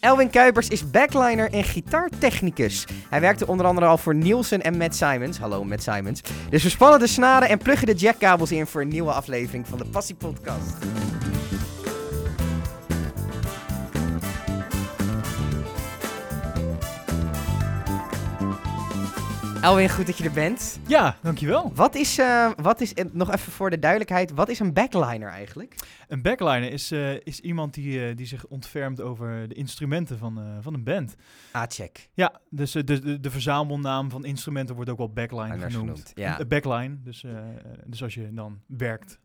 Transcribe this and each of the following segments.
Elwin Kuipers is backliner en gitaartechnicus. Hij werkte onder andere al voor Nielsen en Matt Simons. Hallo Matt Simons. Dus we spannen de snaren en pluggen de jackkabels in voor een nieuwe aflevering van de Passie Podcast. Elwin, goed dat je er bent. Ja, dankjewel. Wat is, eh, wat is nog even voor de duidelijkheid, wat is een backliner eigenlijk? Een backliner is, eh, is iemand die, eh, die zich ontfermt over de instrumenten van, van een band. Ah, check. Ja, dus de, de, de verzamelnaam van instrumenten wordt ook wel backline Liners genoemd. genoemd, ja. Backline, dus, dus als je dan werkt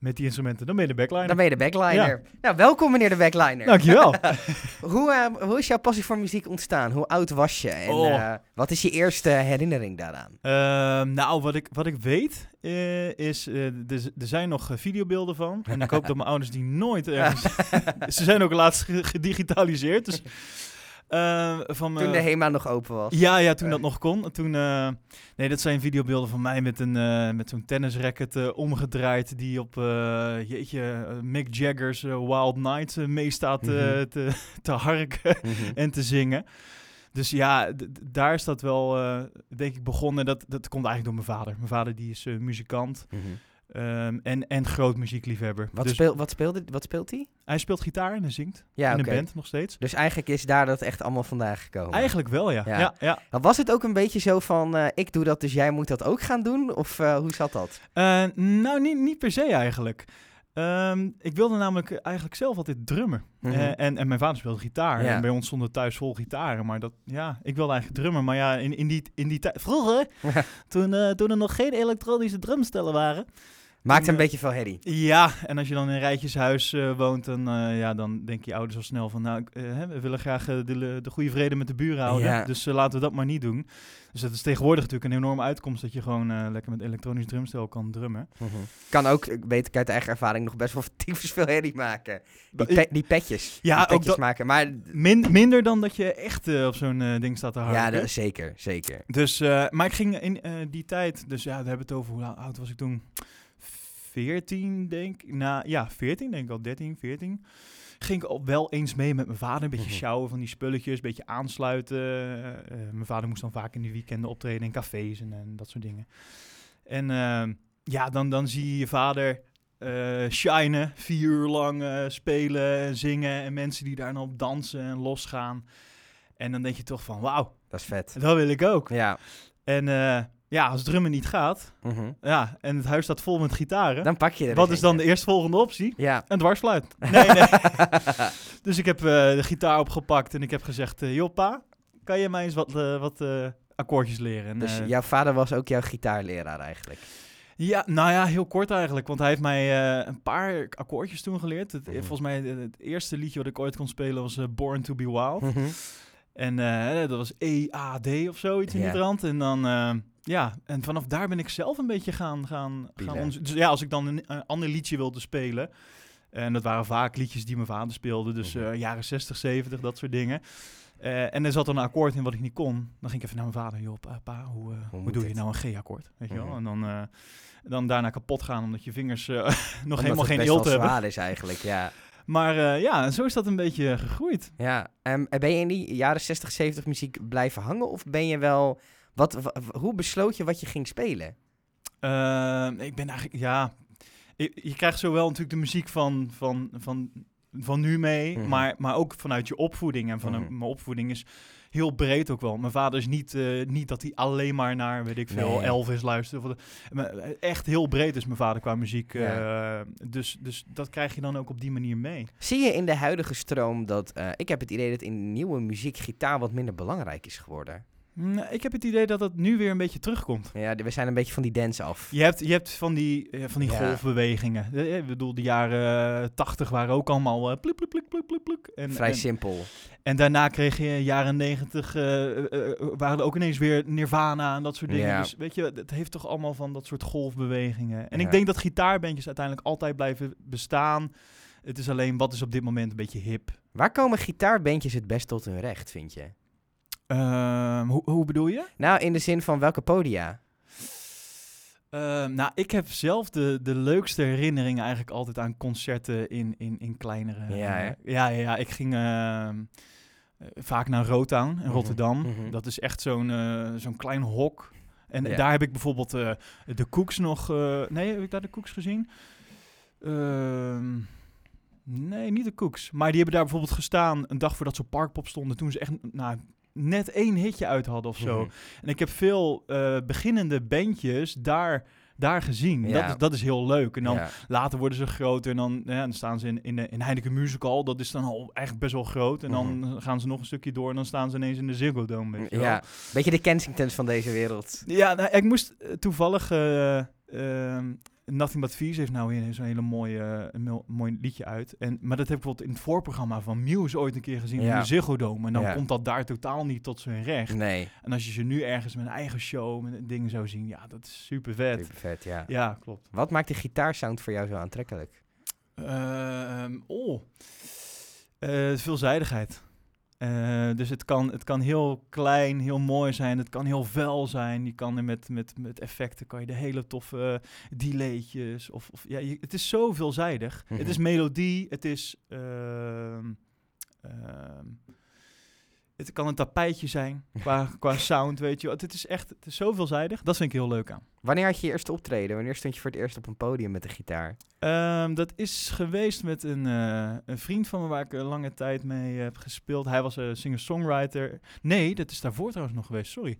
met die instrumenten, dan ben je de backliner. Dan ben je de backliner. Nou, welkom meneer de backliner. Dankjewel. Hoe, eh, hoe is jouw passie voor muziek ontstaan? Hoe oud was je? En Oh. eh, wat is je eerste herinnering daaraan? Ehm, nou, wat ik, wat ik weet eh, is, er zijn nog videobeelden van. En ik hoop dat mijn ouders die nooit ergens... Ze zijn ook laatst ge- gedigitaliseerd, dus... eh, van, Toen de HEMA nog open was. Ja, ja, toen dat nog kon. Toen, eh, nee, dat zijn videobeelden van mij met, een, eh, met zo'n tennisracket eh, omgedraaid die op, eh, jeetje, eh, Mick Jagger's eh, Wild Night eh, mee staat eh, Mhm. te, te harken Mhm. en te zingen. Dus ja, daar is dat wel, eh, denk ik, begonnen. Dat, dat komt eigenlijk door mijn vader. Mijn vader die is eh, muzikant Mhm. Ehm, en, en groot muziekliefhebber. Wat, dus speel, wat, speelde, wat speelt hij? hij speelt gitaar en hij zingt Ja, in oké. een band nog steeds. Dus eigenlijk is daar dat echt allemaal vandaan gekomen. Eigenlijk wel, ja. Ja. ja. Was het ook een beetje zo van, eh, ik doe dat, dus jij moet dat ook gaan doen? Of eh, hoe zat dat? Eh, nou, niet, niet per se eigenlijk. Ehm, ik wilde namelijk eigenlijk zelf altijd drummen. Mhm. En, en mijn vader speelde gitaar. Ja. En bij ons stonden thuis vol gitaren. Maar dat, ja, ik wilde eigenlijk drummen. Maar ja, in, in die, in die tijd... Vroeger, toen, toen er nog geen elektronische drumstellen waren... Maakt een beetje veel herrie. Ja, en als je dan in een rijtjeshuis eh, woont, dan, eh, ja, dan denken je ouders al snel van... Nou, eh, we willen graag de, de goede vrede met de buren houden. Ja. Dus laten we dat maar niet doen. Dus dat is tegenwoordig natuurlijk een enorme uitkomst... dat je gewoon lekker met elektronisch drumstel kan drummen. Kan ook, ik weet ik uit eigen ervaring, nog best wel tyfus veel herrie maken. Die, pe- die petjes. Ja, die ook petjes maken. Maar Min, minder dan dat je echt op zo'n ding staat te harken. ja, dat, zeker, zeker. Dus, maar ik ging in die tijd, dus ja, we hebben het over hoe oud was ik toen? 14, denk ik. Nou ja, 14, denk ik al, 13, 14. Ging ik al wel eens mee met mijn vader, een beetje Mhm. sjouwen van die spulletjes, een beetje aansluiten. Eh, eh, mijn vader moest dan vaak in de weekenden optreden in cafés en, en dat soort dingen. En eh, ja, dan, dan zie je je vader eh shinen, vier uur lang spelen en zingen en mensen die daar dan op dansen en losgaan. En dan denk je toch van, wauw, Dat is vet. dat wil ik ook. Ja. En ja, als drummen niet gaat, Mhm. ja, en het huis staat vol met gitaren, Dan pak je er wat is dan de eerstvolgende optie? Ja. Een dwarsfluit. Nee, nee. dus ik heb eh, de gitaar opgepakt en ik heb gezegd, eh joh pa, kan je mij eens wat, eh, wat akkoordjes leren? En, Dus jouw vader was ook jouw gitaarleraar eigenlijk. Ja, nou ja, heel kort eigenlijk. Want hij heeft mij een paar akkoordjes toen geleerd. Het, Mhm. Volgens mij het eerste liedje wat ik ooit kon spelen was Born to be Wild. Mhm. En dat was E-A-D of zoiets in die trant. En dan, ja, en vanaf daar ben ik zelf een beetje gaan, gaan, gaan onderzo- Dus ja, als ik dan een, een ander liedje wilde spelen. En dat waren vaak liedjes die mijn vader speelde. Dus Mhm. eh, jaren 60, 70, dat soort dingen. Eh, en er zat dan een akkoord in wat ik niet kon. Dan ging ik even naar mijn vader. Joh, pa, pa, hoe, eh, hoe, moet doe je nou een G-akkoord? Weet je wel? Mhm. En dan, dan daarna kapot gaan omdat je vingers nog Omdat helemaal geen best eelt wel hebben. zwaar is eigenlijk, ja. Maar ja, en zo is dat een beetje gegroeid. Ja, en ben je in die jaren 60, 70 muziek blijven hangen? Of ben je wel... Wat, wa- wa- hoe besloot je wat je ging spelen? Eh, ik ben eigenlijk, ja. Je, je krijgt zowel natuurlijk de muziek van, van, van, van nu mee, Mhm. maar, maar ook vanuit je opvoeding. En van Mhm. mijn opvoeding is heel breed ook wel. Mijn vader is niet, eh, niet dat hij alleen maar naar, weet ik veel, Nee. Elvis luistert. Of, maar echt heel breed is mijn vader qua muziek. eh, dus, dus dat krijg je dan ook op die manier mee. Zie je in de huidige stroom dat... eh, ik heb het idee dat in nieuwe muziek gitaar wat minder belangrijk is geworden. Ik heb het idee dat het nu weer een beetje terugkomt. Ja, we zijn een beetje van die dance af. Je hebt, je hebt van die, eh, van die Ja. golfbewegingen. Eh, Ik bedoel, de jaren eh, 80 waren ook allemaal uh, pluk, pluk, pluk, pluk. En, Vrij en, simpel. en daarna kreeg je jaren 90, eh, eh, eh, waren er ook ineens weer Nirvana en dat soort dingen. Ja. Dus weet je, het heeft toch allemaal van dat soort golfbewegingen. En Ja. ik denk dat gitaarbandjes uiteindelijk altijd blijven bestaan. Het is alleen, wat is op dit moment een beetje hip? Waar komen gitaarbandjes het best tot hun recht, vind je? Ehm, hoe, hoe bedoel je? Nou, in de zin van welke podia? Ehm, nou, ik heb zelf de, de leukste herinneringen eigenlijk altijd aan concerten in, in, in kleinere... Ja, ja, ja, ja, ik ging ehm, eh, vaak naar Rotown in Mhm, Rotterdam. mhm. Dat is echt zo'n eh, zo'n klein hok. En Ja. daar heb ik bijvoorbeeld eh, de Cooks nog... nee, heb ik daar de Cooks gezien? Nee, niet de Cooks. Maar die hebben daar bijvoorbeeld gestaan een dag voordat ze op Parkpop stonden. Toen ze echt nou, net één hitje uit hadden of zo. Mhm. En ik heb veel eh, beginnende bandjes daar, daar gezien. Ja. Dat, is, dat is heel leuk. En dan Ja. later worden ze groter. En dan, ja, dan staan ze in, in, de, in Heineken Musical. Dat is dan al echt best wel groot. En dan gaan ze nog een stukje door. En dan staan ze ineens in de Ziggo Dome. Weet je wel. Ja, beetje de Kensingtons van deze wereld. Ja, nou, ik moest eh, toevallig... eh, ehm, Nothing But Fees heeft nou weer zo'n hele mooie, eh, een mooi liedje uit. En, maar dat heb ik bijvoorbeeld in het voorprogramma van Muse ooit een keer gezien Ja. in de Ziggo Dome. En dan Ja. komt dat daar totaal niet tot zijn recht. Nee, En als je ze nu ergens met een eigen show, met dingen zou zien, ja, dat is super vet. super vet, ja. Ja, klopt. Wat maakt de gitaarsound voor jou zo aantrekkelijk? Ehm, oh, Eh, veelzijdigheid. Eh, dus het kan, het kan heel klein, heel mooi zijn. Het kan heel fel zijn. Je kan er met, met, met effecten kan je de hele toffe delaytjes. Of, of, ja, je- het is zo veelzijdig. Mhm. Het is melodie. Het is... ehm, het kan een tapijtje zijn qua, qua sound, weet je. wel. Het is echt het is zo veelzijdig. Dat vind ik heel leuk aan. Wanneer had je je eerste optreden? Wanneer stond je voor het eerst op een podium met de gitaar? Ehm, dat is geweest met een, eh, een vriend van me waar ik een lange tijd mee heb gespeeld. Hij was een singer-songwriter. Nee, dat is daarvoor trouwens nog geweest, sorry.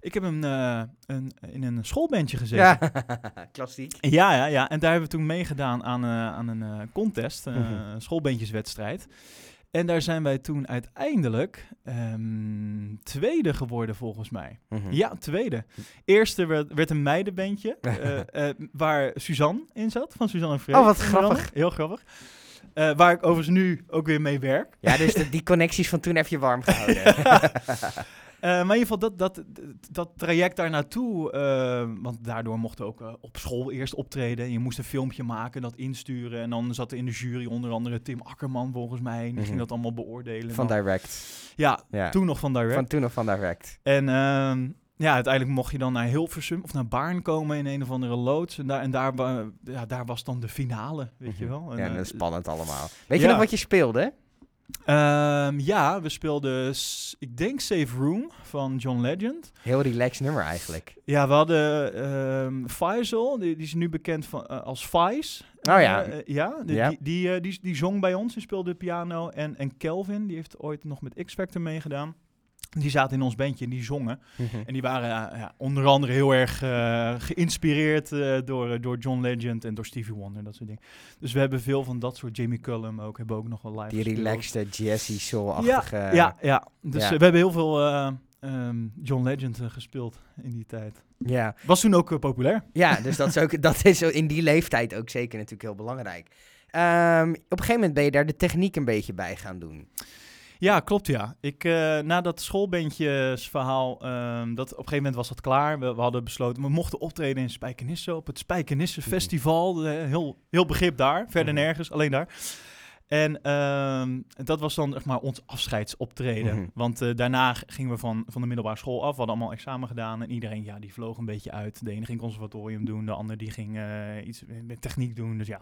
Ik heb een, eh, een, in een schoolbandje gezeten. Ja, klassiek. Ja, ja, ja. En daar hebben we toen meegedaan aan, eh, aan een eh, contest, eh, Mhm. een schoolbandjeswedstrijd. En daar zijn wij toen uiteindelijk ehm, tweede geworden, volgens mij. Mhm. Ja, tweede. Eerste werd, werd een meidenbandje, eh, eh, waar Suzanne in zat, van Suzanne en Freek. Oh, wat grappig. Heel grappig. Eh, waar ik overigens nu ook weer mee werk. Ja, dus de- die connecties van toen heb je warm gehouden. Eh, maar in ieder geval dat, dat, dat traject daar naartoe, eh, want daardoor mochten we ook eh, op school eerst optreden. Je moest een filmpje maken, dat insturen. En dan zat er in de jury onder andere Tim Akkerman volgens mij. Die Mhm. ging dat allemaal beoordelen. van Direct. ja, Ja. toen nog van Direct. Van toen nog van Direct. En ehm, ja, uiteindelijk mocht je dan naar Hilversum of naar Baarn komen in een of andere loods. En daar, en daar, ja, daar was dan de finale, weet je Mhm. wel. En, ja, dat is spannend allemaal. Weet je nog wat je speelde? Ehm, ja, we speelden, ik denk Safe Room van John Legend. Heel relaxed nummer eigenlijk. Ja, we hadden ehm Faisal, die, die is nu bekend van, eh, als Vice. Oh ja. Eh, eh, ja, die, Ja. Die, die, die, die zong bij ons, die speelde piano. En, en Kelvin, die heeft ooit nog met X-Factor meegedaan. Die zaten in ons bandje en die zongen. En die waren ja, onder andere heel erg eh, geïnspireerd eh, door, eh, door John Legend en door Stevie Wonder, dat soort dingen. Dus we hebben veel van dat soort Jamie Cullum ook, hebben ook nog wel live Die gespeeld. relaxed, jazzy, soul-achtige... Ja, ja. Dus ja. we hebben heel veel eh, ehm, John Legend gespeeld in die tijd. ja. Was toen ook populair. Ja, dus dat is, ook, dat is in die leeftijd ook zeker natuurlijk heel belangrijk. Ehm, op een gegeven moment ben je daar de techniek een beetje bij gaan doen. Ja, klopt ja. Ik, eh, na dat schoolbandjesverhaal, ehm, dat, op een gegeven moment was dat klaar. We, we hadden besloten, we mochten optreden in Spijkenisse, op het Spijkenisse Mhm. Festival. Eh, heel, heel begrip daar, verder Mhm. nergens, alleen daar. En ehm, dat was dan zeg maar, ons afscheidsoptreden. Mhm. Want eh, daarna gingen we van, van de middelbare school af. We hadden allemaal examen gedaan. En iedereen ja, die vloog een beetje uit. De ene ging conservatorium doen. De ander die ging iets met techniek doen. Dus ja.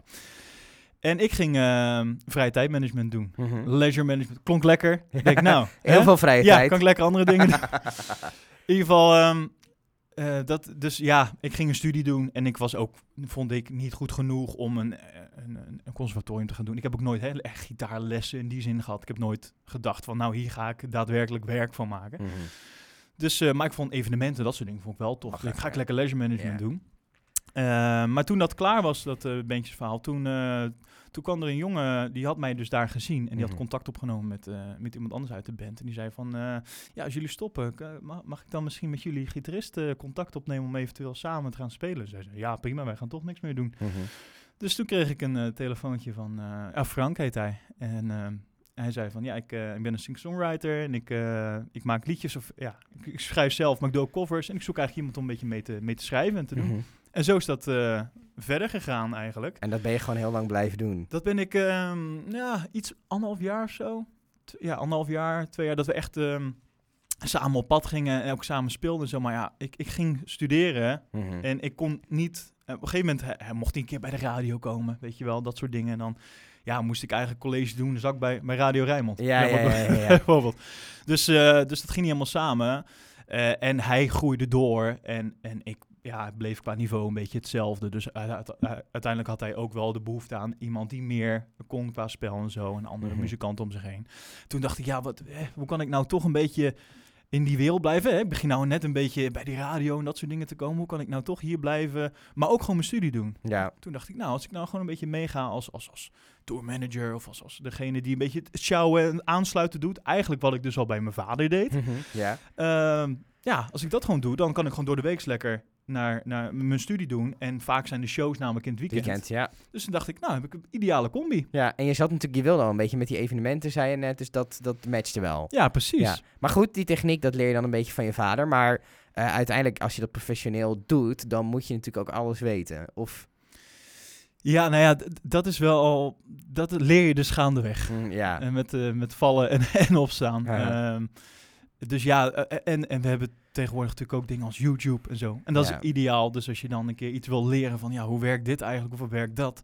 En ik ging ehm, vrije tijdmanagement doen. Leisure management. Klonk lekker. Denk, nou. Heel hè? veel vrije Ja, tijd. kan ik lekker andere dingen doen. In ieder geval, ehm, eh, dat, dus ja, ik ging een studie doen en ik was ook, vond ik, niet goed genoeg om een, eh, een, een- conservatorium te gaan doen. Ik heb ook nooit heel echt gitaarlessen in die zin gehad. Ik heb nooit gedacht van, nou, hier ga ik daadwerkelijk werk van maken. Mhm. Dus, eh, maar ik vond evenementen, dat soort dingen, vond ik wel tof. Ach, Dus ik ga ik ja. lekker leisure management Ja. doen. Maar toen dat klaar was, dat uh, bandjesverhaal, toen, toen kwam er een jongen, die had mij dus daar gezien. En die Mhm. had contact opgenomen met, eh, met iemand anders uit de band. En die zei van, eh, ja, als jullie stoppen, k- mag, mag ik dan misschien met jullie gitarist eh, contact opnemen om eventueel samen te gaan spelen? Zij zei, ja, prima, wij gaan toch niks meer doen. Mhm. Dus toen kreeg ik een eh, telefoontje van, eh ah, Frank heet hij. En eh, hij zei van, ja, ik, eh, ik ben een singer-songwriter en ik, eh, ik maak liedjes of, ja, ik, ik schrijf zelf, maar ik doe ook covers. En ik zoek eigenlijk iemand om een beetje mee te, mee te schrijven en te doen. Mhm. En zo is dat eh, verder gegaan eigenlijk. En dat ben je gewoon heel lang blijven doen. Dat ben ik, ehm, ja, iets anderhalf jaar of zo. T- ja, anderhalf jaar, twee jaar, dat we echt ehm, samen op pad gingen en ook samen speelden en zo. Maar ja, ik, ik ging studeren Mhm. en ik kon niet... eh, op een gegeven moment hij, hij mocht hij een keer bij de radio komen, weet je wel, dat soort dingen. En dan ja, moest ik eigenlijk college doen, dus ook bij, bij Radio Rijnmond. Ja, ja, wat- ja, ja, ja. bijvoorbeeld. Dus, eh, dus dat ging niet helemaal samen. Eh, en hij groeide door en, en ik ja, bleef qua niveau een beetje hetzelfde. Dus uit- uiteindelijk had hij ook wel de behoefte aan iemand die meer kon qua spel en zo. En andere Mhm. muzikanten om zich heen. Toen dacht ik, ja, wat, eh, hoe kan ik nou toch een beetje in die wereld blijven? Hè? Ik begin nou net een beetje bij die radio en dat soort dingen te komen. Hoe kan ik nou toch hier blijven, maar ook gewoon mijn studie doen? Ja. Toen dacht ik, nou, als ik nou gewoon een beetje meega als, als, als tourmanager of als, als degene die een beetje het sjouwen en aansluiten doet. Eigenlijk wat ik dus al bij mijn vader deed. Mhm. Ja. Ehm, ja, als ik dat gewoon doe, dan kan ik gewoon door de week lekker naar, naar mijn studie doen. En vaak zijn de shows namelijk in het weekend. Weekend, ja. Dus toen dacht ik, nou heb ik een ideale combi. Ja, en je zat natuurlijk, je wilde al een beetje met die evenementen, zei je net, dus dat, dat matchte wel. Ja, precies. Ja. Maar goed, die techniek, dat leer je dan een beetje van je vader. Maar eh, uiteindelijk, als je dat professioneel doet, dan moet je natuurlijk ook alles weten. Of, Ja, nou ja, dat is wel al, dat leer je dus gaandeweg. mm, ja. En met, eh, met vallen en, en opstaan. Ja. Ehm, dus ja, eh, en, en we hebben tegenwoordig natuurlijk ook dingen als YouTube en zo. En dat Ja. is ideaal. Dus als je dan een keer iets wil leren van, ja, hoe werkt dit eigenlijk? Of hoe werkt dat?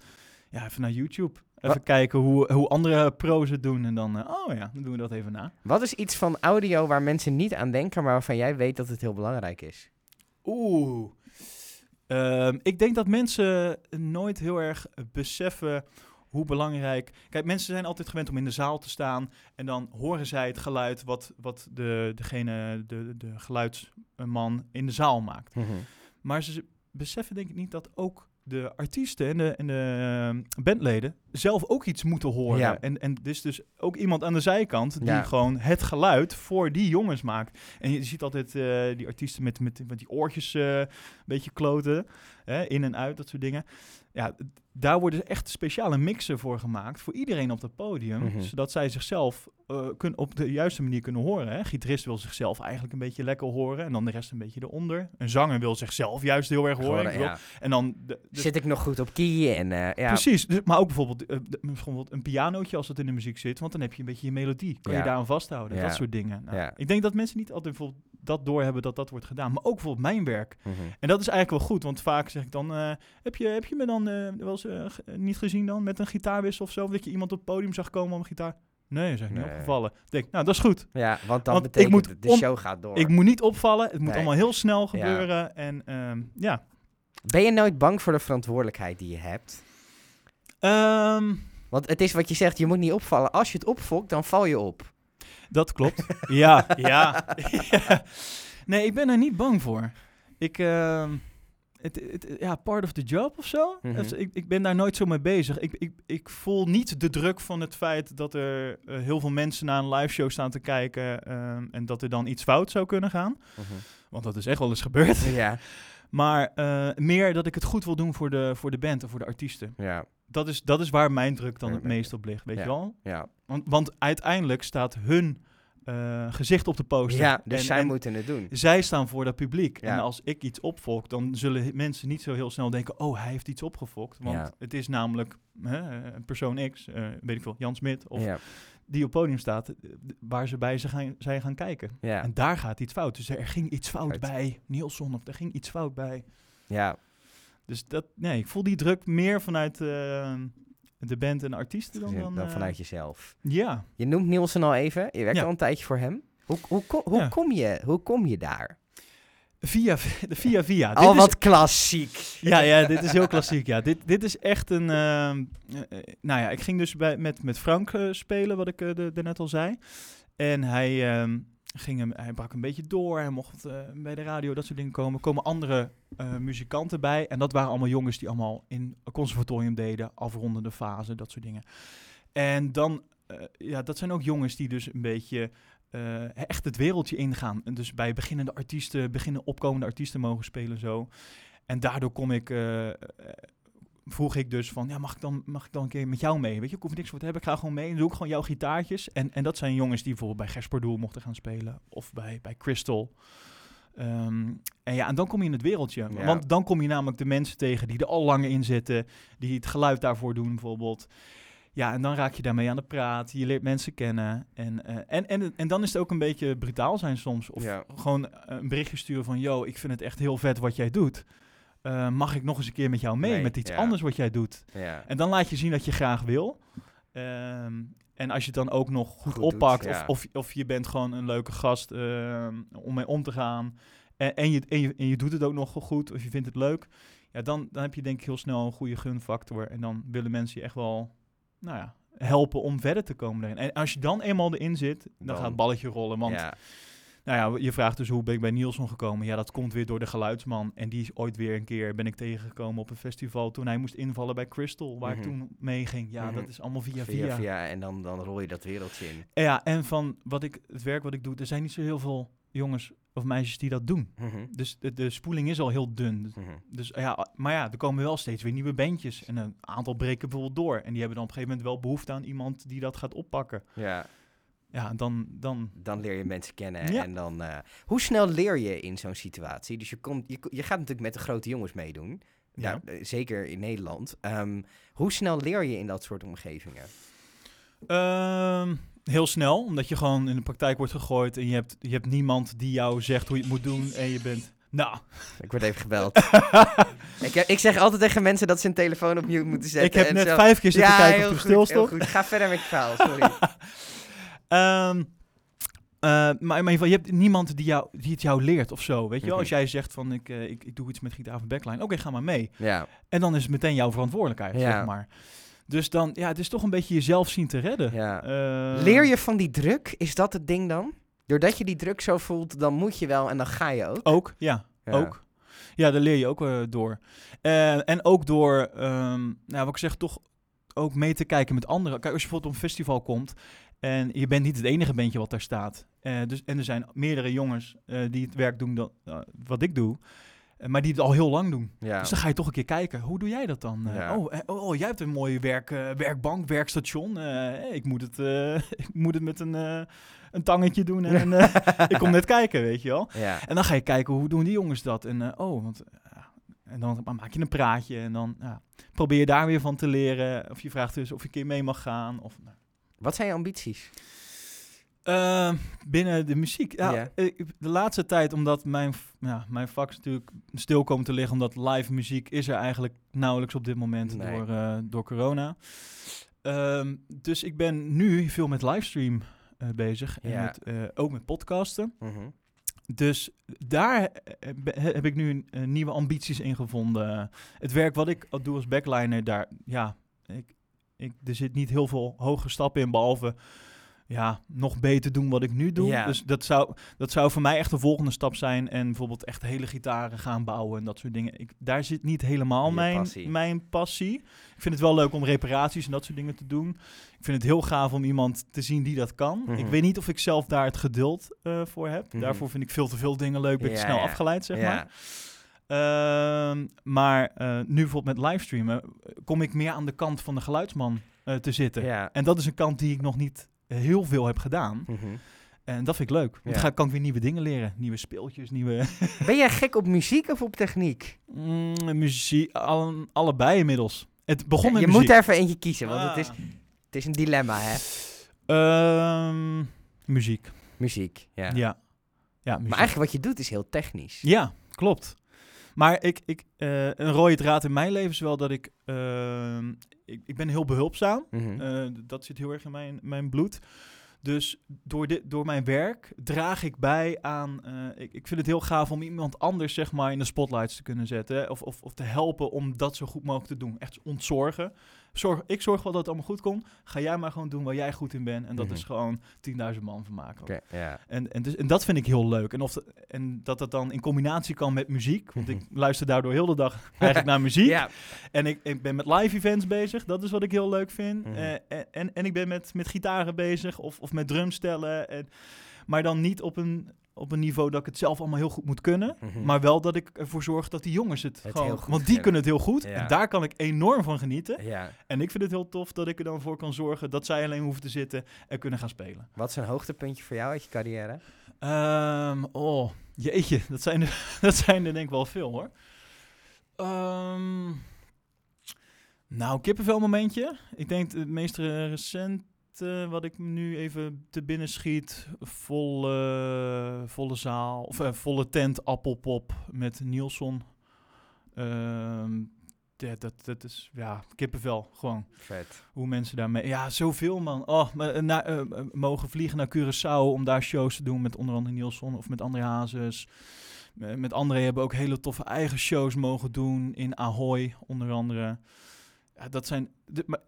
Ja, even naar YouTube. Even kijken hoe, hoe andere pro's het doen. En dan, eh, oh ja, dan doen we dat even na. Wat is iets van audio waar mensen niet aan denken, maar waarvan jij weet dat het heel belangrijk is? Oeh. Ehm, ik denk dat mensen nooit heel erg beseffen hoe belangrijk. Kijk, mensen zijn altijd gewend om in de zaal te staan en dan horen zij het geluid wat, wat de, degene, de, de geluidsman in de zaal maakt. Maar ze beseffen denk ik niet dat ook de artiesten en de, en de eh, bandleden zelf ook iets moeten horen. Ja. En, en er is dus ook iemand aan de zijkant die Ja. gewoon het geluid voor die jongens maakt. En je ziet altijd eh, die artiesten met, met, met die oortjes eh, een beetje kloten, hè, in en uit, dat soort dingen. Ja, daar worden echt speciale mixen voor gemaakt, voor iedereen op het podium, Mhm. zodat zij zichzelf eh, kun, op de juiste manier kunnen horen. Hè. Gitarist wil zichzelf eigenlijk een beetje lekker horen en dan de rest een beetje eronder. Een zanger wil zichzelf juist heel erg horen. Gewoon, ja. En dan de, de- Zit ik nog goed op key? En, eh, ja. Precies, dus, maar ook bijvoorbeeld, eh, de- bijvoorbeeld een pianootje als dat in de muziek zit, want dan heb je een beetje je melodie. Ja. je daar aan vasthouden, Ja. dat soort dingen. Nou. Ik denk dat mensen niet altijd bijvoorbeeld dat doorhebben dat dat wordt gedaan, maar ook bijvoorbeeld mijn werk. Mhm. En dat is eigenlijk wel goed, want vaak zeg ik dan, eh, heb, je, heb je me dan eh, wel eens eh, niet gezien dan met een gitaarwissel of zo, dat je iemand op het podium zag komen om een gitaar? Nee, zeg ik niet Nee. opgevallen. Ik denk, nou dat is goed. Ja, want dan Want ik betekent moet het, de show gaat door. Ik moet niet opvallen, het moet Nee. allemaal heel snel gebeuren en ehm, ja. Ben je nooit bang voor de verantwoordelijkheid die je hebt? Ehm, Want het is wat je zegt, je moet niet opvallen. Als je het opfokt, dan val je op. Dat klopt. ja, ja, ja. Nee, ik ben er niet bang voor. Ik, ehm, het, het, ja, part of the job of zo. Mhm. Dus ik, ik ben daar nooit zo mee bezig. Ik, ik, ik voel niet de druk van het feit dat er eh, heel veel mensen naar een live show staan te kijken. ehm, en dat er dan iets fout zou kunnen gaan. Want dat is echt wel eens gebeurd. Ja, Maar eh, meer dat ik het goed wil doen voor de, voor de band en voor de artiesten. ja, Dat is, dat is waar mijn druk dan het meest op ligt, weet Ja. je wel? ja. Want, want uiteindelijk staat hun eh, gezicht op de poster. ja dus En- zij en moeten het doen. zij staan voor dat publiek. Ja. En als ik iets opvolk, dan zullen mensen niet zo heel snel denken... oh, hij heeft iets opgefokt. Want Ja. het is namelijk hè, persoon X, eh, weet ik veel, Jan Smit... of Ja, die op podium staat, eh, waar ze bij ze gaan, zij gaan kijken. ja, En daar gaat iets fout. Dus er ging iets fout Uit. bij Nielsen of er ging iets fout bij. ja. Dus dat, nee, ik voel die druk meer vanuit de band en de artiesten dan, Dan, dan, eh, vanuit jezelf. Ja. Je noemt Nielsen al even. Je werkt Ja. al een tijdje voor hem. Hoe, hoe, hoe, Ja. kom, je, hoe kom je daar? Via, de via via. al Dit is- wat klassiek. Ja, ja, dit is heel klassiek. Ja, dit, dit is echt een. ehm, eh, nou ja, ik ging dus bij, met, met Frank eh, spelen, wat ik eh, de- daarnet al zei. En hij, ehm, ging hem, hij brak een beetje door. Hij mocht eh, bij de radio, dat soort dingen komen. Komen andere eh, muzikanten bij. En dat waren allemaal jongens die allemaal in conservatorium deden, afrondende fase, dat soort dingen. En dan, eh, ja, dat zijn ook jongens die dus een beetje echt het wereldje ingaan. En dus bij beginnende artiesten, beginnen opkomende artiesten mogen spelen zo. En daardoor kom ik, vroeg ik dus van, ja, mag ik, dan, mag ik dan een keer met jou mee? Weet je, ik hoef niks voor te hebben, ik ga gewoon mee. En doe ik gewoon jouw gitaartjes. En, en dat zijn jongens die bijvoorbeeld bij Gerspardoel mochten gaan spelen. Of bij, bij Crystal. Ehm, en ja, en dan kom je in het wereldje. Ja. Want dan kom je namelijk de mensen tegen die er al langer in zitten. Die het geluid daarvoor doen bijvoorbeeld. Ja, en dan raak je daarmee aan de praat. Je leert mensen kennen. En, eh, en, en, en dan is het ook een beetje brutaal zijn soms. Of Ja. gewoon een berichtje sturen van... Yo, ik vind het echt heel vet wat jij doet. Eh, mag ik nog eens een keer met jou mee Nee, met iets ja. anders wat jij doet? Ja. En dan laat je zien dat je graag wil. Ehm, en als je het dan ook nog goed, Goed doet, oppakt, ja. of, of, of je bent gewoon een leuke gast ehm, om mee om te gaan. En, en, je, en, je, en je doet het ook nog goed, of je vindt het leuk. Ja, dan, dan heb je denk ik heel snel een goede gunfactor. En dan willen mensen je echt wel nou ja, helpen om verder te komen. En als je dan eenmaal erin zit, dan, Dan- gaat het balletje rollen. Want ja. Nou ja, je vraagt dus hoe ben ik bij Nielsen gekomen. Ja, dat komt weer door de geluidsman. En die is ooit weer een keer ben ik tegengekomen op een festival toen hij moest invallen bij Crystal, waar Mhm. ik toen mee ging. Ja, Mhm. dat is allemaal via Via, via. via, en dan, dan rol je dat wereldje in. En Ja, en van wat ik, het werk wat ik doe, er zijn niet zo heel veel jongens of meisjes die dat doen. Mhm. Dus de, de spoeling is al heel dun. Dus- Mhm. Dus ja, maar ja, er komen wel steeds weer nieuwe bandjes. En een aantal breken bijvoorbeeld door. En die hebben dan op een gegeven moment wel behoefte aan iemand die dat gaat oppakken. Ja, Ja, dan, dan dan leer je mensen kennen. Ja. En dan, eh, hoe snel leer je in zo'n situatie? Dus je, komt, je, je gaat natuurlijk met de grote jongens meedoen. Ja. Eh, zeker in Nederland. Ehm, hoe snel leer je in dat soort omgevingen? Ehm, heel snel, omdat je gewoon in de praktijk wordt gegooid en je hebt, je hebt niemand die jou zegt hoe je het moet doen en je bent... Nou, Ik word even gebeld. ik, heb- ik zeg altijd tegen mensen dat ze een telefoon op mute moeten zetten. ik heb net zo. vijf keer zitten ja, kijken of je goed, stil stond. Ga verder met je verhaal, sorry. Ehm, eh, maar, maar in ieder geval, je hebt niemand die, jou, die het jou leert of zo. Weet je wel, Mhm. als jij zegt van ik, eh, ik, ik doe iets met gitaar of backline, oké, ga maar mee. ja, En dan is het meteen jouw verantwoordelijkheid, Ja. zeg maar. Dus dan, ja, het is toch een beetje jezelf zien te redden. ja. Eh, Leer je van die druk? Is dat het ding dan? Doordat je die druk zo voelt, dan moet je wel en dan ga je ook. Ook, ja, Ja. ook. Ja, daar leer je ook eh, door. Eh, en ook door, ehm, nou, wat ik zeg, toch ook mee te kijken met anderen. Kijk, als je bijvoorbeeld op een festival komt en je bent niet het enige bandje wat daar staat. Eh, dus, en er zijn meerdere jongens eh, die het werk doen dat, eh, wat ik doe, maar die het al heel lang doen. Ja. Dus dan ga je toch een keer kijken, hoe doe jij dat dan? Ja. oh, oh, oh, jij hebt een mooie werk, werkbank, werkstation. Ik, moet het, ik moet het met een, een tangetje doen en ik kom net kijken, weet je wel. ja. En dan ga je kijken, hoe doen die jongens dat? En oh, want... en dan maak je een praatje en dan ja, probeer je daar weer van te leren. Of je vraagt dus of je een keer mee mag gaan. Of, nou. Wat zijn je ambities? Eh, binnen de muziek. Ja, De laatste tijd, omdat mijn, ja, mijn vak natuurlijk stil komen te liggen, omdat live muziek is er eigenlijk nauwelijks op dit moment Nee. door, eh, door corona. Ehm, dus ik ben nu veel met livestream eh, bezig. En Ja. met, eh, ook met podcasten. Mhm. Dus daar heb ik nu nieuwe ambities in gevonden. Het werk wat ik doe als backliner, daar, ja, ik, ik, er zit niet heel veel hoge stappen in, behalve ja, nog beter doen wat ik nu doe. Ja. Dus dat zou, dat zou voor mij echt de volgende stap zijn. En bijvoorbeeld echt hele gitaren gaan bouwen en dat soort dingen. Ik, daar zit niet helemaal Je mijn passie. mijn passie. Ik vind het wel leuk om reparaties en dat soort dingen te doen. Ik vind het heel gaaf om iemand te zien die dat kan. Mhm. Ik weet niet of ik zelf daar het geduld eh, voor heb. Mhm. Daarvoor vind ik veel te veel dingen leuk. Ben ik Ja, snel ja. afgeleid, zeg ja. maar. Ehm, maar eh, nu bijvoorbeeld met livestreamen eh, kom ik meer aan de kant van de geluidsman eh, te zitten. Ja. En dat is een kant die ik nog niet heel veel heb gedaan. Mhm. En dat vind ik leuk. Want Ja. dan ga, kan ik weer nieuwe dingen leren. Nieuwe speeltjes, nieuwe Ben jij gek op muziek of op techniek? mm, muziek. Alle, allebei inmiddels. Het begon met je muziek. moet er even eentje kiezen, want het, is, Ah. het is een dilemma, hè? Ehm, muziek. Muziek, ja. Ja. Ja, muziek. Maar eigenlijk wat je doet is heel technisch. Ja, klopt. Maar ik, ik, eh, een rode draad in mijn leven is wel dat ik... ehm, ik, ik ben heel behulpzaam. Mhm. Eh, dat zit heel erg in mijn, mijn bloed. Dus door, dit, door mijn werk draag ik bij aan... eh, ik, ik vind het heel gaaf om iemand anders zeg maar, in de spotlights te kunnen zetten. hè, Of, of, of te helpen om dat zo goed mogelijk te doen. Echt ontzorgen. Zorg, ik zorg wel dat het allemaal goed komt. Ga jij maar gewoon doen waar jij goed in bent. En dat Mhm. is gewoon 10.000 man van maken. En, en, dus, en dat vind ik heel leuk. En, of de- en dat dat dan in combinatie kan met muziek. Want ik luister daardoor heel de dag eigenlijk naar muziek. En ik, ik ben met live events bezig. Dat is wat ik heel leuk vind. Mhm. Eh, en, en, en ik ben met, met gitaren bezig of, of met drumstellen. En, maar dan niet op een, op een niveau dat ik het zelf allemaal heel goed moet kunnen. Mhm. Maar wel dat ik ervoor zorg dat die jongens het, Het gewoon... want die kunnen. kunnen het heel goed. Ja. En daar kan ik enorm van genieten. ja. En ik vind het heel tof dat ik er dan voor kan zorgen dat zij alleen hoeven te zitten en kunnen gaan spelen. Wat is een hoogtepuntje voor jou uit je carrière? Ehm, oh, jeetje, dat zijn, er, dat zijn er denk ik wel veel hoor. Ehm, Nou, kippenvel momentje. Ik denk het meest recente wat ik nu even te binnen schiet. Volle, volle zaal, of eh, volle tent Appelpop met Nielsen. Ehm, ja, dat, dat is, ja, kippenvel gewoon. Vet. Hoe mensen daarmee... Ja, zoveel man. Oh, maar, eh, na, eh, eh, mogen vliegen naar Curaçao om daar shows te doen met onder andere Nielsen of met André Hazes. Eh, met André hebben ook hele toffe eigen shows mogen doen in Ahoy onder andere. Ja, dat zijn,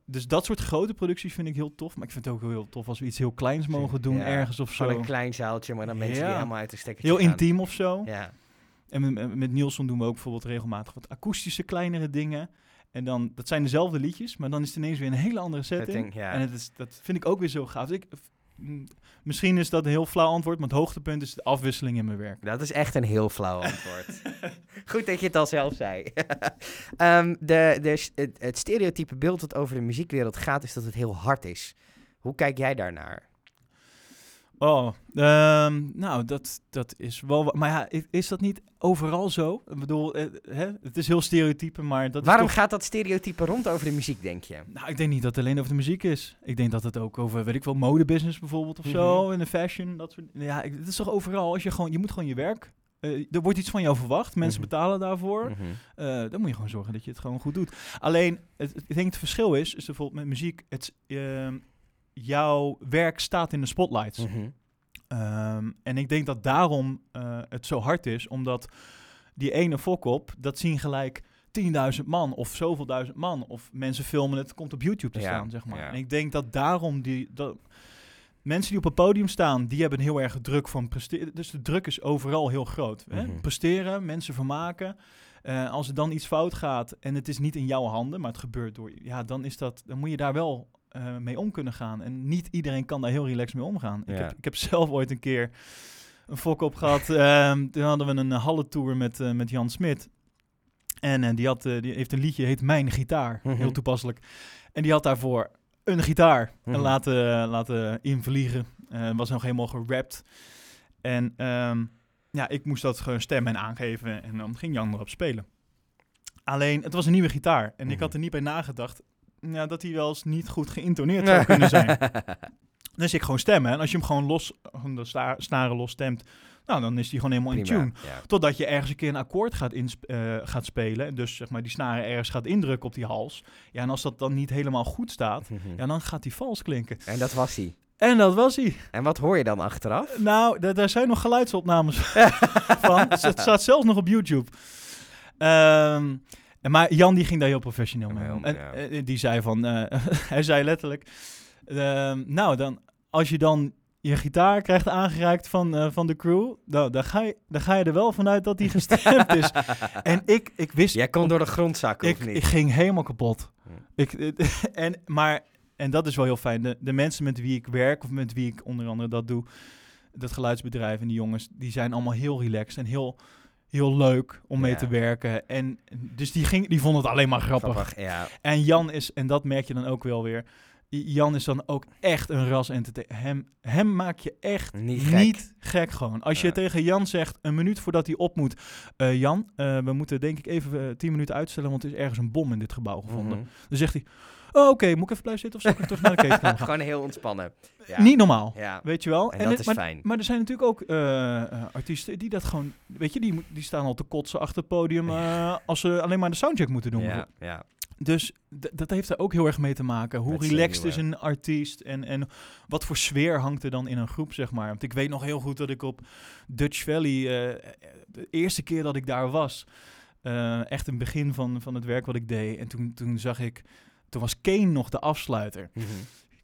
dus dat soort grote producties vind ik heel tof. Maar ik vind het ook heel tof als we iets heel kleins mogen doen Ja, ergens of zo. Een klein zaaltje, maar dan mensen die Ja. helemaal uit de stekker Heel intiem of zo. Ja. En met, met- Nielsen doen we ook bijvoorbeeld regelmatig wat akoestische kleinere dingen. En dan, dat zijn dezelfde liedjes, maar dan is het ineens weer een hele andere setting. Setting, ja. En het is, dat vind ik ook weer zo gaaf. Dus Ik, misschien is dat een heel flauw antwoord, maar het hoogtepunt is de afwisseling in mijn werk. Dat is echt een heel flauw antwoord. Goed dat je het al zelf zei. Ehm, de, de, het, het stereotype beeld dat over de muziekwereld gaat, is dat het heel hard is. Hoe kijk jij daarnaar? Oh, ehm, nou, dat, dat is wel... Maar ja, is dat niet overal zo? Ik bedoel, eh, hè? het is heel stereotype, maar dat Waarom toch... gaat dat stereotype rond over de muziek, denk je? Nou, ik denk niet dat het alleen over de muziek is. Ik denk dat het ook over, weet ik wel, modebusiness bijvoorbeeld of zo. Mhm. En de fashion, dat soort... Ja, ik- het is toch overal. Als je gewoon... Je moet gewoon je werk... eh, er wordt iets van jou verwacht. Mensen Mhm. betalen daarvoor. Eh, dan moet je gewoon zorgen dat je het gewoon goed doet. Alleen, het, het- ik denk het verschil is, is bijvoorbeeld met muziek, het, ehm, jouw werk staat in de spotlights. Mhm. Ehm, en ik denk dat daarom eh, het zo hard is, omdat die ene fok-op, dat zien gelijk 10.000 man of zoveel duizend man. Of mensen filmen het, komt op YouTube te Ja, staan, zeg maar. ja. En ik denk dat daarom die... Dat, Mensen die op een podium staan, die hebben heel erg druk van presteren. Dus de druk is overal heel groot. Hè? Mhm. Presteren, mensen vermaken. Eh, als er dan iets fout gaat en het is niet in jouw handen, maar het gebeurt door ja, dan is dat, dan moet je daar wel eh, mee om kunnen gaan. En niet iedereen kan daar heel relaxed mee omgaan. Ik, heb, ik heb zelf ooit een keer een fok op gehad. Ehm, toen hadden we een uh, hallentour met, eh, met Jan Smit. En eh, die, had, eh, die heeft een liedje, heet Mijn Gitaar. Mhm. Heel toepasselijk. En die had daarvoor een gitaar Mhm. en laten, laten invliegen. Eh, was nog helemaal gerapt. En ehm, ja, ik moest dat gewoon stemmen en aangeven. En dan ging Jan erop spelen. Alleen, het was een nieuwe gitaar. En ik Mhm. had er niet bij nagedacht ja, dat hij wel eens niet goed geïntoneerd zou kunnen zijn. Dus ik gewoon stemmen. En als je hem gewoon los, de sta- snaren los stemt, nou, dan is hij gewoon helemaal in tune. ja. Totdat je ergens een keer een akkoord gaat, eh, gaat spelen. En dus zeg maar die snaren ergens gaat indrukken op die hals. Ja, en als dat dan niet helemaal goed staat, ja, dan gaat hij vals klinken. En dat was hij. En dat was hij. En wat hoor je dan achteraf? Nou, da- daar zijn nog geluidsopnames van. Het staat zelfs nog op YouTube. Ehm, en maar Jan die ging daar heel professioneel mee om. En ja. eh, die zei van, eh, hij zei letterlijk, ehm, nou dan, als je dan je gitaar krijgt aangereikt van, eh, van de crew, nou, dan, ga je, dan ga je er wel vanuit dat die gestemd is. En ik, ik wist, Jij kon door de grond zakken, ik, of niet? ik ging helemaal kapot. Hm. Ik, en, maar, en dat is wel heel fijn. De, de mensen met wie ik werk, of met wie ik onder andere dat doe, dat geluidsbedrijf en die jongens, die zijn allemaal heel relaxed en heel, heel leuk om mee Ja. te werken. En dus die, ging, die vonden het alleen maar grappig. Grappig, ja. En Jan is, en dat merk je dan ook wel weer, Jan is dan ook echt een ras entertainer. Hem, hem maak je echt Niet niet gek. gewoon. Als je Ja. tegen Jan zegt, een minuut voordat hij op moet, eh, Jan, eh, we moeten denk ik even eh, tien minuten uitstellen, want er is ergens een bom in dit gebouw gevonden. Mhm. Dan zegt hij, oh, oké, moet ik even blijven zitten of zal ik terug naar de ketenkamer gaan? Gewoon heel ontspannen. Ja. Niet normaal, Ja, weet je wel. en En dat het- is maar, fijn. maar er zijn natuurlijk ook eh, eh, artiesten die dat gewoon, weet je, die, die staan al te kotsen achter het podium eh, als ze alleen maar de soundcheck moeten doen. Ja, ja. Dus dat heeft er ook heel erg mee te maken. Hoe Met relaxed is een artiest en, en wat voor sfeer hangt er dan in een groep, zeg maar. Want ik weet nog heel goed dat ik op Dutch Valley, de eerste keer dat ik daar was, echt een begin van, van het werk wat ik deed. En toen, toen zag ik, toen was Kane nog de afsluiter. Mhm.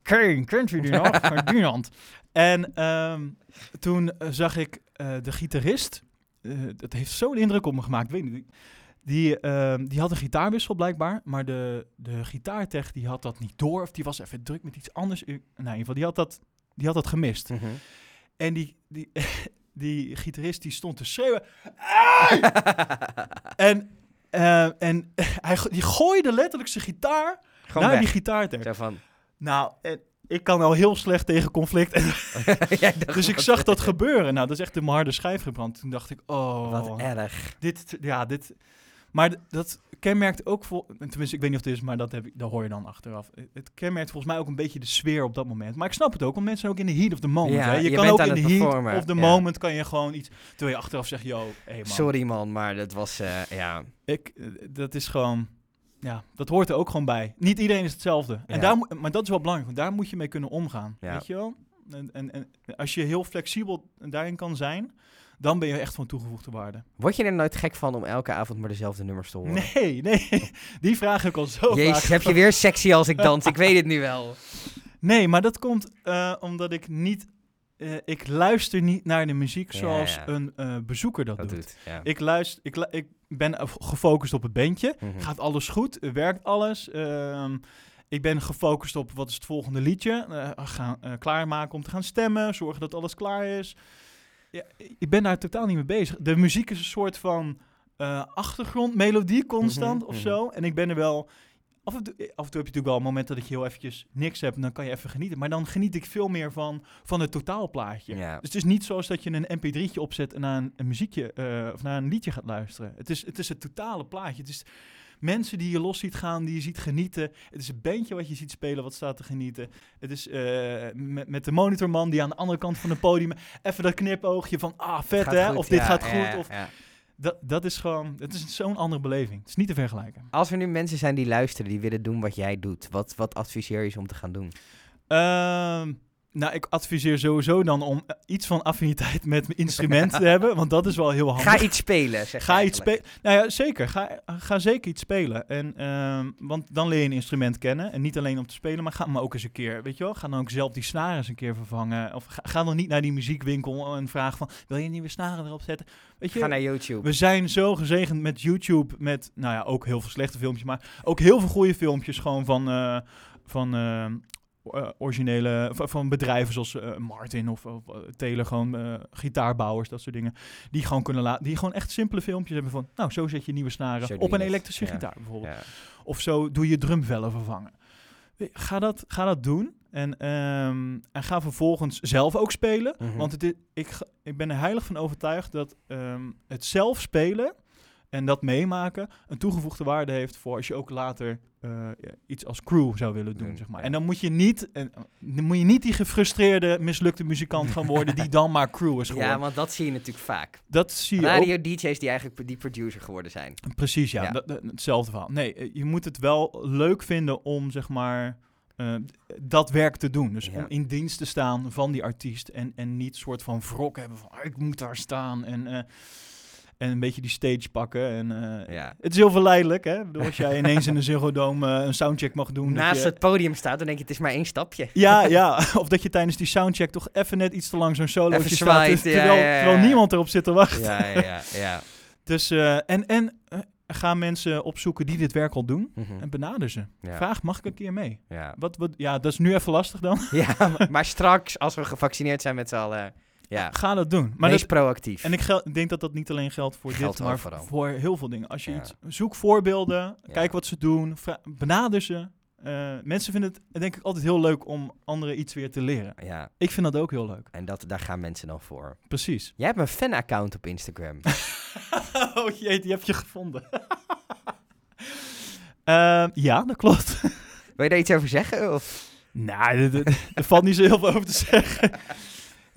Kane, kent u die nog? Ferdinand. En ehm, toen eh, zag ik eh, de gitarist. eh, dat heeft zo'n indruk op me gemaakt. Weet niet. Die, ehm, die had een gitaarwissel blijkbaar. Maar de, de gitaartech die had dat niet door. Of die was even druk met iets anders. Nou, in ieder geval, die had dat, die had dat gemist. Mhm. En die, die, die gitarist die stond te schreeuwen. En en hij, die gooide letterlijk zijn gitaar Gewoon naar weg. die gitaartech. Zo van... Nou, en ik kan al heel slecht tegen conflict. En Jij dacht, dus ik zag dat gebeuren. Nou, dat is echt in mijn harde schijf gebrand. Toen dacht ik, oh, Wat erg. dit, ja, dit. Maar d- dat kenmerkt ook, vol, tenminste ik weet niet of het is, maar dat, heb ik, dat hoor je dan achteraf. Het- Het kenmerkt volgens mij ook een beetje de sfeer op dat moment. Maar ik snap het ook, want mensen zijn ook in de heat of the moment. Ja, hè? Je, je kan bent ook aan in de het heat performen, of the ja. moment kan je gewoon iets, terwijl je achteraf zegt, yo, hey man. Sorry man, maar dat was, eh, ja... Ik, eh, dat is gewoon, ja, dat hoort er ook gewoon bij. Niet iedereen is hetzelfde. En Ja. daar, maar dat is wel belangrijk, want daar moet je mee kunnen omgaan. Ja. Weet je wel? En, en, en als je heel flexibel daarin kan zijn, dan ben je echt van toegevoegde waarde. Word je er nooit gek van om elke avond maar dezelfde nummers te horen? Nee, nee, die vraag heb ik al zo Jezus, vaak heb je weer sexy als ik dans? Ik weet het nu wel. Nee, maar dat komt eh, omdat ik niet... eh, ik luister niet naar de muziek zoals ja. een eh, bezoeker dat, Dat doet. doet, ja. Ik, luister, ik, lu- ik ben gefocust op het bandje. Mhm. Gaat alles goed? Werkt alles? Ehm, ik ben gefocust op wat is het volgende liedje. Eh, gaan klaarmaken om te gaan stemmen. Zorgen dat alles klaar is. Ja, ik ben daar totaal niet mee bezig. De muziek is een soort van achtergrondmelodie constant Mhm, of mhm. zo. En ik ben er wel... Af en, toe, af en toe heb je natuurlijk wel momenten dat je heel eventjes niks hebt en dan kan je even genieten. Maar dan geniet ik veel meer van, van het totaalplaatje. Ja. Dus het is niet zoals dat je een mp3'tje opzet en naar een, een muziekje eh, of naar een liedje gaat luisteren. Het is het, is het totale plaatje. Het is mensen die je los ziet gaan, die je ziet genieten. Het is een bandje wat je ziet spelen wat staat te genieten. Het is eh, met, met de monitorman die aan de andere kant van het podium even dat knipoogje van ah vet hè, goed, of dit ja, gaat goed. ja, Of, ja. Dat, dat is gewoon, het is zo'n andere beleving. Het is niet te vergelijken. Als er nu mensen zijn die luisteren, die willen doen wat jij doet, wat, wat adviseer je ze om te gaan doen? Ehm, nou, ik adviseer sowieso dan om eh, iets van affiniteit met mijn instrument te hebben, want dat is wel heel handig. Ga iets spelen, zeg Ga iets spelen. Nou ja, zeker. Ga, ga zeker iets spelen. En, ehm, want dan leer je een instrument kennen. En niet alleen om te spelen, maar ga maar ook eens een keer, weet je wel, ga dan ook zelf die snaren eens een keer vervangen. Of ga, ga dan niet naar die muziekwinkel en vraag van, wil je nieuwe snaren erop zetten? Weet je, Ga naar YouTube. we zijn zo gezegend met YouTube, met, nou ja, ook heel veel slechte filmpjes, maar ook heel veel goede filmpjes gewoon van, eh, van eh, eh, originele, van, bedrijven zoals eh, Martin of, of eh, Taylor, gewoon eh, gitaarbouwers, dat soort dingen, die gewoon kunnen laten, die gewoon echt simpele filmpjes hebben van, nou, zo zet je nieuwe snaren Zo op een het, elektrische ja. gitaar bijvoorbeeld. Ja. Of zo doe je drumvellen vervangen. Ga dat, ga dat doen. En, ehm, en ga vervolgens zelf ook spelen. Mhm. Want het is, ik, ik ben er heilig van overtuigd dat ehm, het zelf spelen en dat meemaken een toegevoegde waarde heeft voor als je ook later eh, iets als crew zou willen doen. Doen, zeg maar. En dan moet je niet, en, dan moet je niet die gefrustreerde, mislukte muzikant gaan worden die dan maar crew is geworden. ja, want dat zie je natuurlijk vaak. dat zie je ook Radio-dj's die eigenlijk die producer geworden zijn. Precies, ja. Ja. Dat, dat- hetzelfde verhaal. Nee, eh, je moet het wel leuk vinden om, zeg maar, eh, dat werk te doen. Dus Ja. om in dienst te staan van die artiest. En, en niet soort van wrok hebben van, "Ah, ik moet daar staan. En, en een beetje die stage pakken. En, eh, Ja. Het is heel verleidelijk, hè. Bedoel, als jij ineens in een Ziggo Dome eh, een soundcheck mag doen. Naast je- het podium staat, dan denk je, het is maar één stapje. Ja, ja, of dat je tijdens die soundcheck toch even net iets te lang zo'n solo staat. ja, terwijl, ja, ja. terwijl niemand erop zit te wachten. Ja, ja, ja. ja. Dus, eh, en, en ga mensen opzoeken die dit werk al doen. Mhm. En benader ze. Ja. Vraag, mag ik een keer mee? Ja. Wat, wat, ja, dat is nu even lastig dan. ja, maar- maar straks, als we gevaccineerd zijn met z'n allen, ja, Ga dat doen. Maar wees dat, proactief. en ik, gel- denk dat dat niet alleen geldt voor Geldt dit, maar overal. voor heel veel dingen. Als je Ja. iets, zoek voorbeelden, Ja. kijk wat ze doen, benader ze. Eh, mensen vinden het denk ik altijd heel leuk om anderen iets weer te leren. Ja, Ik vind dat ook heel leuk. en dat, daar gaan mensen dan voor. Precies. Jij hebt een fan-account op Instagram. oh jee, die heb je gevonden. Eh, ja, dat klopt. Wil je daar iets over zeggen? Of? Nou, er valt niet zo heel veel over te zeggen.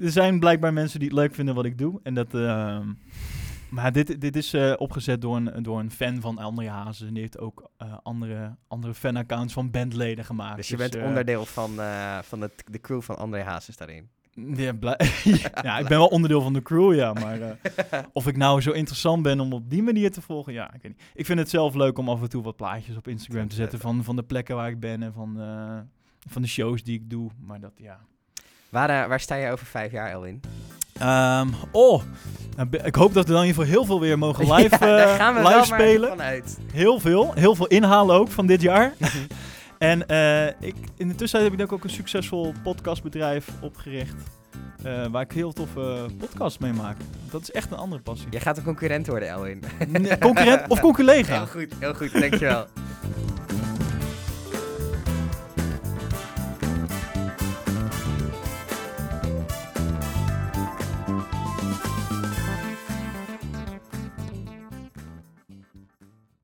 Er zijn blijkbaar mensen die het leuk vinden wat ik doe. En dat, ehm, maar dit, dit is eh, opgezet door een, door een fan van André Hazes. En die heeft ook eh, andere, andere fanaccounts van bandleden gemaakt. Dus je bent eh, onderdeel van, van het, de crew van André Hazes daarin. Ja, ja, ik ben wel onderdeel van de crew, ja. Maar of ik nou zo interessant ben om op die manier te volgen, ja, ik weet niet. Ik vind het zelf leuk om af en toe wat plaatjes op Instagram te zetten van, van de plekken waar ik ben en van, van de shows die ik doe. Maar dat, ja. Waar, eh, waar sta je over vijf jaar, Elwin? Ehm, oh, ik hoop dat we dan in ieder geval heel veel weer mogen live, Ja, daar eh, gaan we live wel spelen. vanuit. Heel veel. Heel veel inhalen ook van dit jaar. en eh, ik, in de tussentijd heb ik ook een succesvol podcastbedrijf opgericht. waar ik heel toffe podcasts mee maak. Dat is echt een andere passie. Jij gaat een concurrent worden, Elwin. Concurrent of Heel conculega. goed, heel goed, dankjewel.